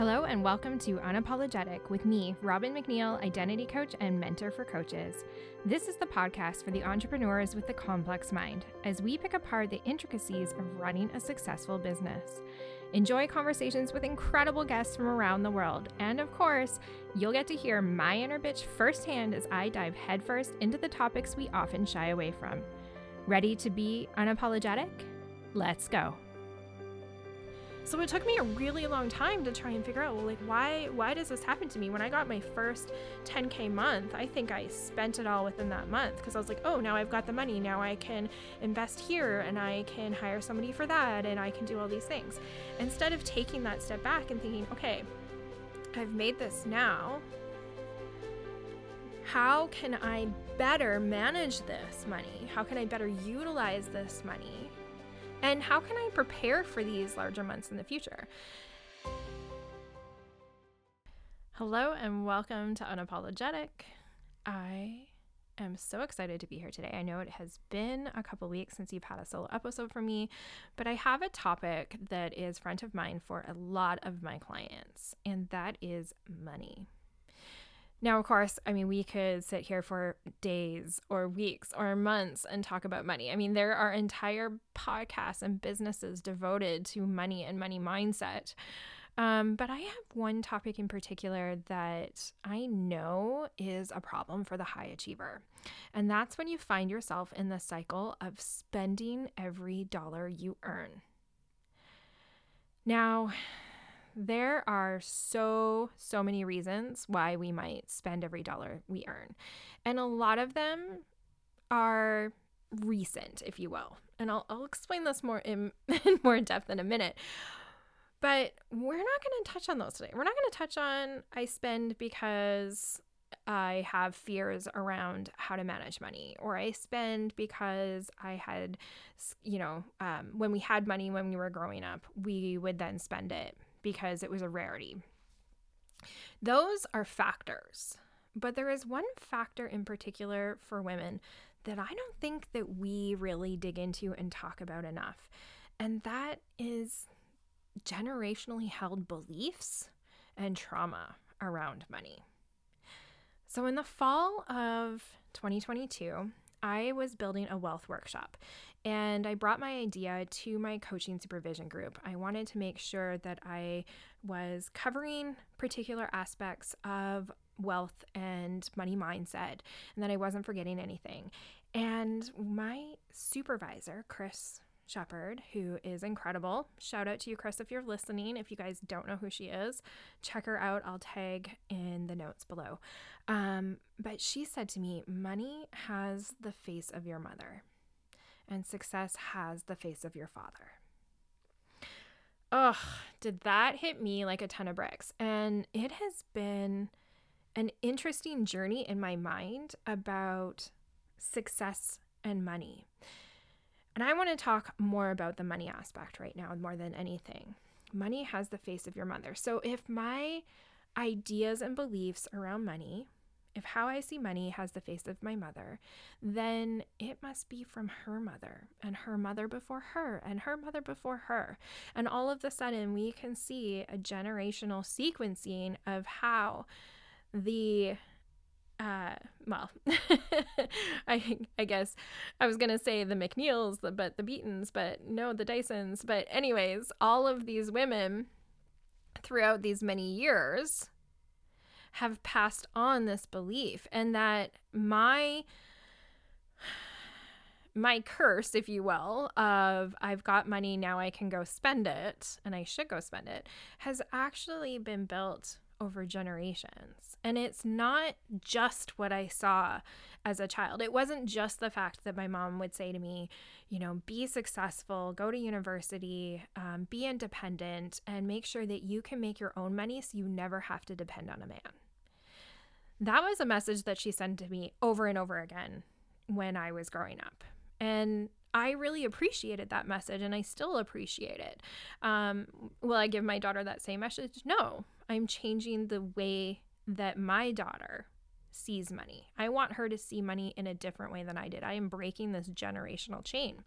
Hello, and welcome to Unapologetic with me, Robyn MacNeill, identity coach and mentor for coaches. This is the podcast for the entrepreneurs with the complex mind as we pick apart the intricacies of running a successful business. Enjoy conversations with incredible guests from around the world. And of course, you'll get to hear my inner bitch firsthand as I dive headfirst into the topics we often shy away from. Ready to be unapologetic? Let's go. So it took me a really long time to try and figure out, well, like why why does this happen to me? When I got my first 10k month, I think I spent it all within that month because I was like, oh, now I've got the money. Now I can invest here and I can hire somebody for that and I can do all these things. Instead of taking that step back and thinking, okay, I've made this now. How can I better manage this money? How can I better utilize this money? And how can I prepare for these larger months in the future? Hello, and welcome to Unapologetic. I am so excited to be here today. I know it has been a couple weeks since you've had a solo episode from me, but I have a topic that is front of mind for a lot of my clients, and that is money. Now, of course, I mean, we could sit here for days or weeks or months and talk about money. I mean, there are entire podcasts and businesses devoted to money and money mindset. Um, but I have one topic in particular that I know is a problem for the high achiever. And that's when you find yourself in the cycle of spending every dollar you earn. Now, there are so, so many reasons why we might spend every dollar we earn. And a lot of them are recent, if you will. And I'll, I'll explain this more in, in more depth in a minute. But we're not going to touch on those today. We're not going to touch on I spend because I have fears around how to manage money, or I spend because I had, you know, um, when we had money when we were growing up, we would then spend it because it was a rarity. Those are factors. But there is one factor in particular for women that I don't think that we really dig into and talk about enough. And that is generationally held beliefs and trauma around money. So in the fall of 2022, I was building a wealth workshop and I brought my idea to my coaching supervision group. I wanted to make sure that I was covering particular aspects of wealth and money mindset and that I wasn't forgetting anything. And my supervisor, Kris Sheppard, who is incredible. Shout out to you, Kris, if you're listening. If you guys don't know who she is, check her out. I'll tag in the notes below. Um, but she said to me, Money has the face of your mother, and success has the face of your father. Ugh, did that hit me like a ton of bricks? And it has been an interesting journey in my mind about success and money. And I want to talk more about the money aspect right now more than anything. Money has the face of your mother. So if my ideas and beliefs around money, if how I see money has the face of my mother, then it must be from her mother and her mother before her and her mother before her. And all of a sudden, we can see a generational sequencing of how the uh, well, I I guess I was gonna say the MacNeills, the, but the Beatons, but no, the Dysons. But anyways, all of these women throughout these many years have passed on this belief, and that my my curse, if you will, of I've got money now I can go spend it and I should go spend it, has actually been built over generations. And it's not just what I saw as a child. It wasn't just the fact that my mom would say to me, you know, be successful, go to university, um, be independent, and make sure that you can make your own money so you never have to depend on a man. That was a message that she sent to me over and over again when I was growing up. And I really appreciated that message and I still appreciate it. Um, will I give my daughter that same message? No, I'm changing the way that my daughter sees money. I want her to see money in a different way than I did. I am breaking this generational chain.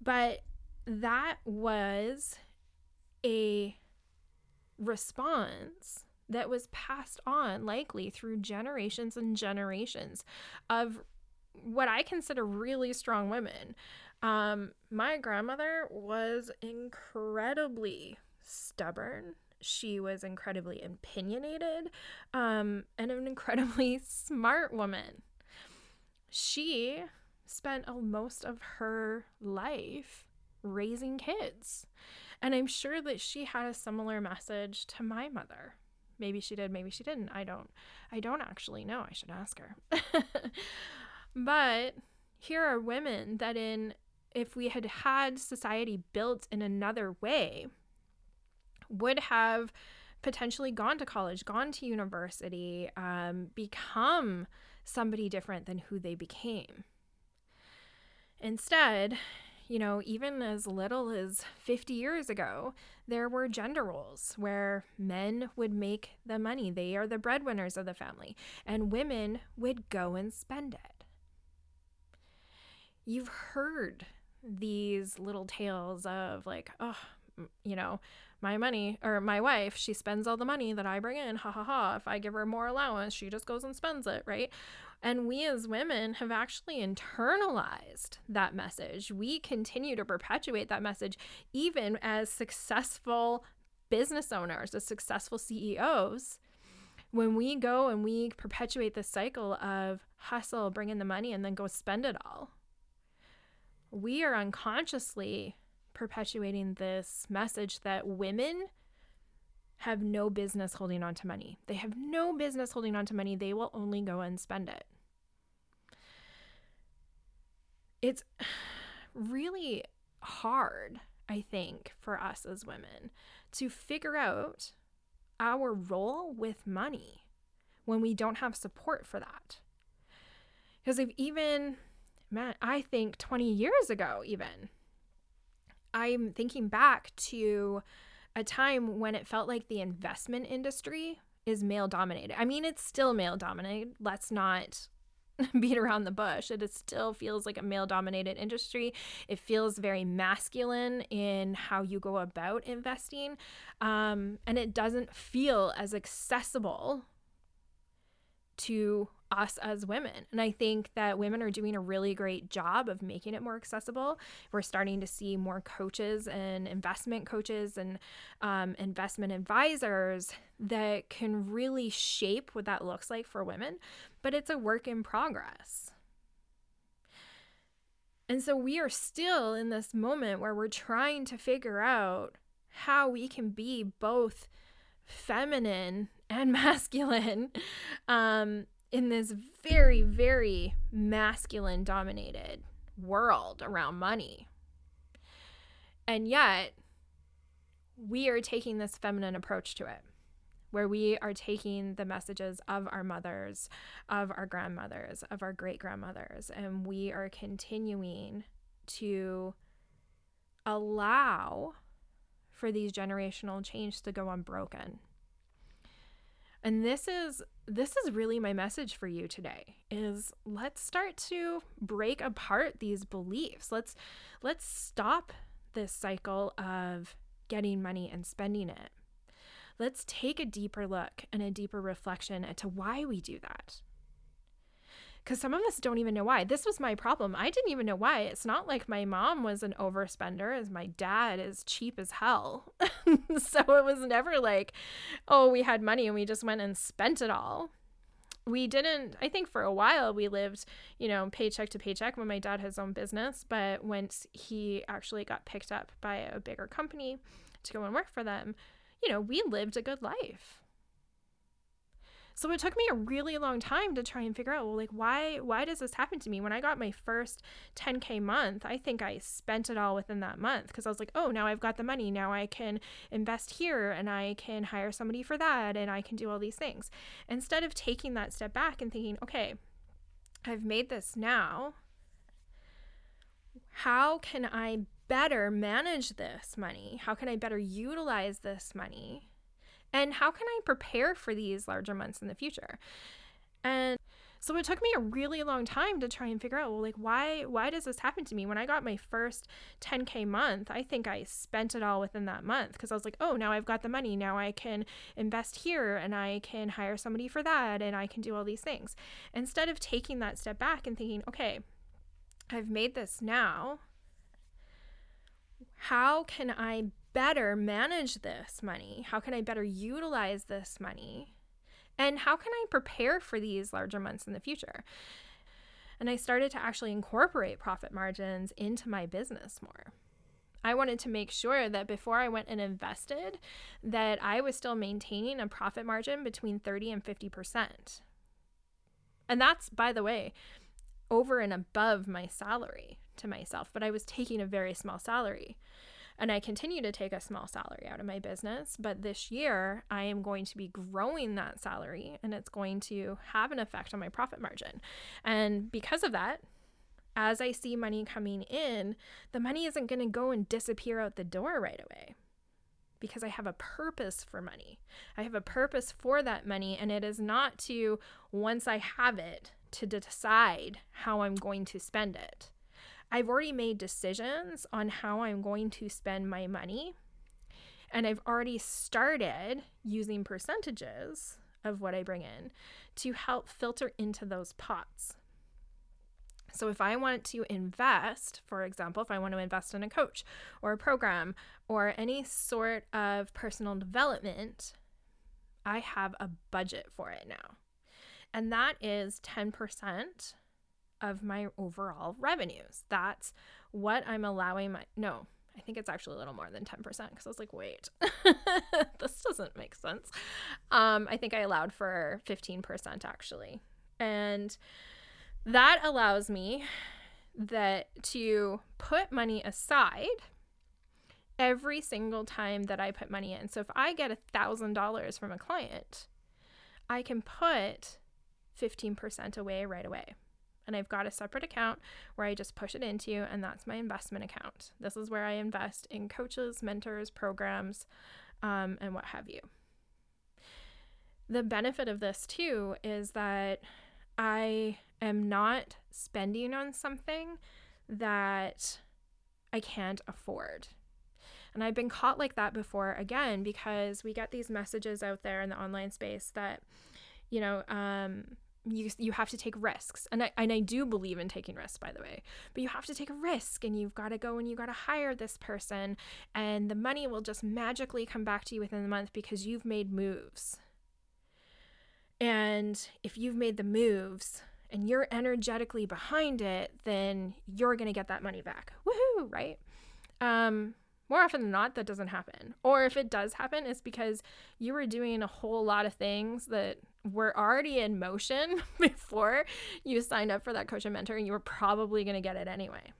But that was a response that was passed on likely through generations and generations of what I consider really strong women. Um, my grandmother was incredibly stubborn. She was incredibly opinionated um, and an incredibly smart woman. She spent most of her life raising kids. And I'm sure that she had a similar message to my mother. Maybe she did, maybe she didn't. I don't I don't actually know. I should ask her. but here are women that in if we had had society built in another way would have potentially gone to college, gone to university, um, become somebody different than who they became. Instead, you know, even as little as 50 years ago, there were gender roles where men would make the money. They are the breadwinners of the family, and women would go and spend it. You've heard these little tales of like, oh, you know, my money or my wife, she spends all the money that I bring in. Ha ha ha. If I give her more allowance, she just goes and spends it, right? And we as women have actually internalized that message. We continue to perpetuate that message even as successful business owners, as successful CEOs. When we go and we perpetuate the cycle of hustle, bring in the money, and then go spend it all, we are unconsciously perpetuating this message that women have no business holding on to money. They have no business holding on to money. They will only go and spend it. It's really hard, I think, for us as women to figure out our role with money when we don't have support for that. Because if even, man, I think 20 years ago, even, I'm thinking back to a time when it felt like the investment industry is male dominated. I mean, it's still male dominated. Let's not beat around the bush. It still feels like a male dominated industry. It feels very masculine in how you go about investing. Um, and it doesn't feel as accessible to us as women. And I think that women are doing a really great job of making it more accessible. We're starting to see more coaches and investment coaches and um, investment advisors that can really shape what that looks like for women, but it's a work in progress. And so we are still in this moment where we're trying to figure out how we can be both feminine and masculine um, in this very, very masculine dominated world around money. And yet, we are taking this feminine approach to it, where we are taking the messages of our mothers, of our grandmothers, of our great grandmothers, and we are continuing to allow for these generational change to go unbroken. And this is this is really my message for you today is let's start to break apart these beliefs. Let's let's stop this cycle of getting money and spending it. Let's take a deeper look and a deeper reflection into why we do that because some of us don't even know why. This was my problem. I didn't even know why. It's not like my mom was an overspender, as my dad is cheap as hell. so it was never like, oh, we had money and we just went and spent it all. We didn't, I think for a while we lived, you know, paycheck to paycheck when my dad had his own business. But once he actually got picked up by a bigger company to go and work for them, you know, we lived a good life so it took me a really long time to try and figure out, well, like why why does this happen to me? When I got my first 10k month, I think I spent it all within that month because I was like, oh, now I've got the money. Now I can invest here and I can hire somebody for that and I can do all these things. Instead of taking that step back and thinking, okay, I've made this now. How can I better manage this money? How can I better utilize this money? And how can I prepare for these larger months in the future? And So it took me a really long time to try and figure out, well, like why why does this happen to me? When I got my first 10k month, I think I spent it all within that month because I was like, oh, now I've got the money. Now I can invest here and I can hire somebody for that and I can do all these things. Instead of taking that step back and thinking, okay, I've made this now. How can I better manage this money? How can I better utilize this money? And how can I prepare for these larger months in the future? And I started to actually incorporate profit margins into my business more. I wanted to make sure that before I went and invested that I was still maintaining a profit margin between 30 and 50%. And that's by the way, over and above my salary to myself, but I was taking a very small salary. And I continue to take a small salary out of my business. But this year, I am going to be growing that salary and it's going to have an effect on my profit margin. And because of that, as I see money coming in, the money isn't going to go and disappear out the door right away because I have a purpose for money. I have a purpose for that money, and it is not to, once I have it, to decide how I'm going to spend it. I've already made decisions on how I'm going to spend my money. And I've already started using percentages of what I bring in to help filter into those pots. So, if I want to invest, for example, if I want to invest in a coach or a program or any sort of personal development, I have a budget for it now. And that is 10% of my overall revenues. That's what I'm allowing my no, I think it's actually a little more than 10% because I was like, wait, this doesn't make sense. Um, I think I allowed for 15% actually. And that allows me that to put money aside every single time that I put money in. So if I get a thousand dollars from a client, I can put 15% away right away and I've got a separate account where I just push it into, and that's my investment account. This is where I invest in coaches, mentors, programs, um, and what have you. The benefit of this too is that I am not spending on something that I can't afford. And I've been caught like that before again because we get these messages out there in the online space that, you know, um, you you have to take risks. And I, and I do believe in taking risks by the way but you have to take a risk and you've got to go and you got to hire this person and the money will just magically come back to you within the month because you've made moves. And if you've made the moves and you're energetically behind it then you're going to get that money back. Woohoo right? Um more often than not that doesn't happen. Or if it does happen it's because you were doing a whole lot of things that were already in motion before you signed up for that coach and mentor and you were probably going to get it anyway.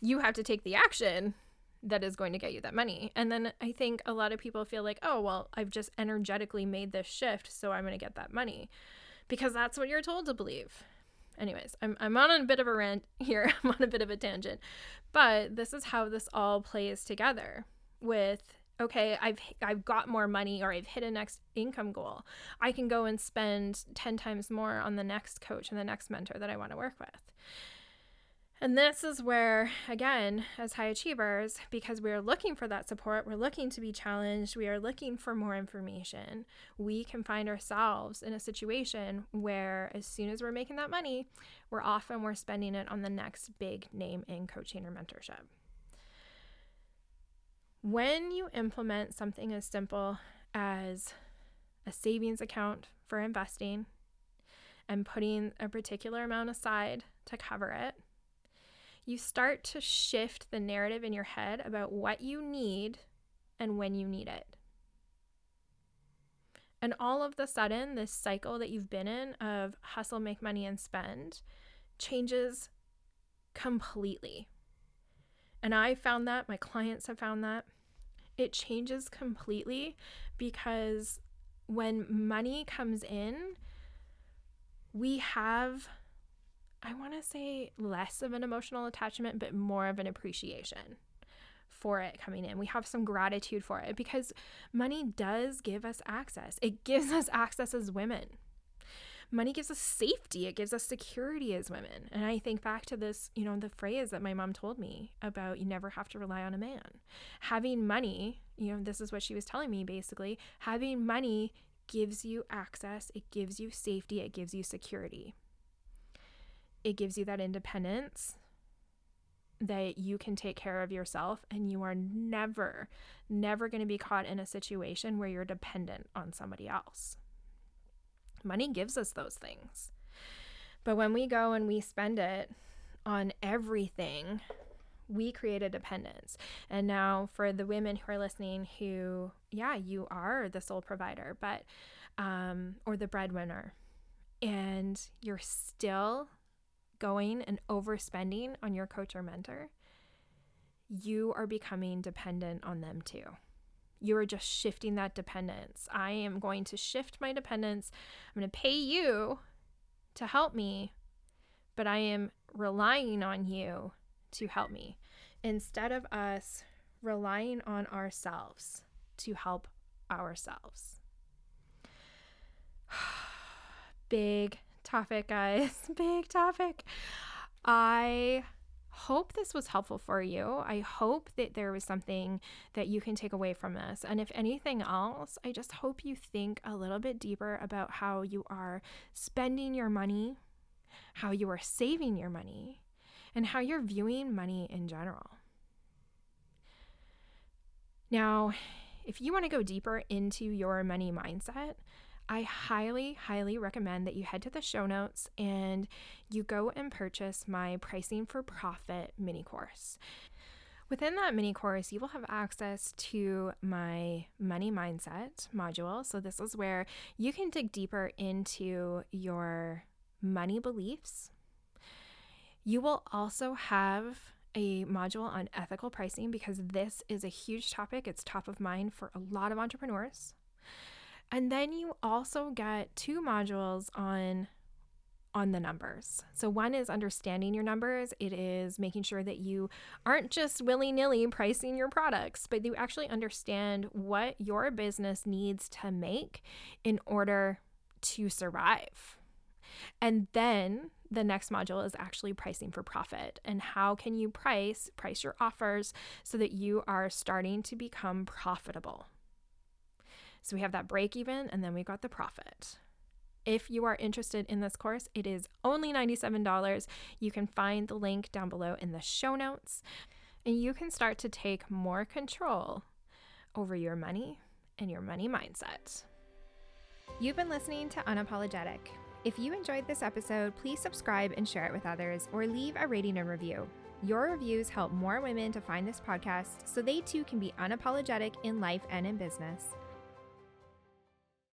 You have to take the action that is going to get you that money. And then i think a lot of people feel like oh well i've just energetically made this shift so i'm going to get that money. Because that's what you're told to believe anyways, I'm, I'm on a bit of a rant here. I'm on a bit of a tangent. But this is how this all plays together with okay, I've I've got more money or I've hit a next income goal. I can go and spend 10 times more on the next coach and the next mentor that I want to work with. And this is where, again, as high achievers, because we are looking for that support, we're looking to be challenged, we are looking for more information, we can find ourselves in a situation where, as soon as we're making that money, we're often we're spending it on the next big name in coaching or mentorship. When you implement something as simple as a savings account for investing and putting a particular amount aside to cover it, you start to shift the narrative in your head about what you need and when you need it. And all of the sudden, this cycle that you've been in of hustle, make money, and spend changes completely. And I found that, my clients have found that. It changes completely because when money comes in, we have I want to say less of an emotional attachment, but more of an appreciation for it coming in. We have some gratitude for it because money does give us access. It gives us access as women. Money gives us safety, it gives us security as women. And I think back to this, you know, the phrase that my mom told me about you never have to rely on a man. Having money, you know, this is what she was telling me basically, having money gives you access, it gives you safety, it gives you security. It gives you that independence that you can take care of yourself and you are never, never going to be caught in a situation where you're dependent on somebody else. Money gives us those things. But when we go and we spend it on everything, we create a dependence. And now, for the women who are listening, who, yeah, you are the sole provider, but, um, or the breadwinner, and you're still going and overspending on your coach or mentor, you are becoming dependent on them too. You are just shifting that dependence. I am going to shift my dependence. I'm going to pay you to help me, but I am relying on you to help me instead of us relying on ourselves to help ourselves. Big topic, guys. Big topic. I hope this was helpful for you. I hope that there was something that you can take away from this. And if anything else, I just hope you think a little bit deeper about how you are spending your money, how you are saving your money, and how you're viewing money in general. Now, if you want to go deeper into your money mindset, I highly, highly recommend that you head to the show notes and you go and purchase my Pricing for Profit mini course. Within that mini course, you will have access to my money mindset module. So, this is where you can dig deeper into your money beliefs. You will also have a module on ethical pricing because this is a huge topic. It's top of mind for a lot of entrepreneurs. And then you also get two modules on on the numbers. So one is understanding your numbers. It is making sure that you aren't just willy-nilly pricing your products, but you actually understand what your business needs to make in order to survive. And then the next module is actually pricing for profit and how can you price price your offers so that you are starting to become profitable so we have that break even and then we got the profit. If you are interested in this course, it is only $97. You can find the link down below in the show notes, and you can start to take more control over your money and your money mindset. You've been listening to Unapologetic. If you enjoyed this episode, please subscribe and share it with others or leave a rating and review. Your reviews help more women to find this podcast so they too can be unapologetic in life and in business.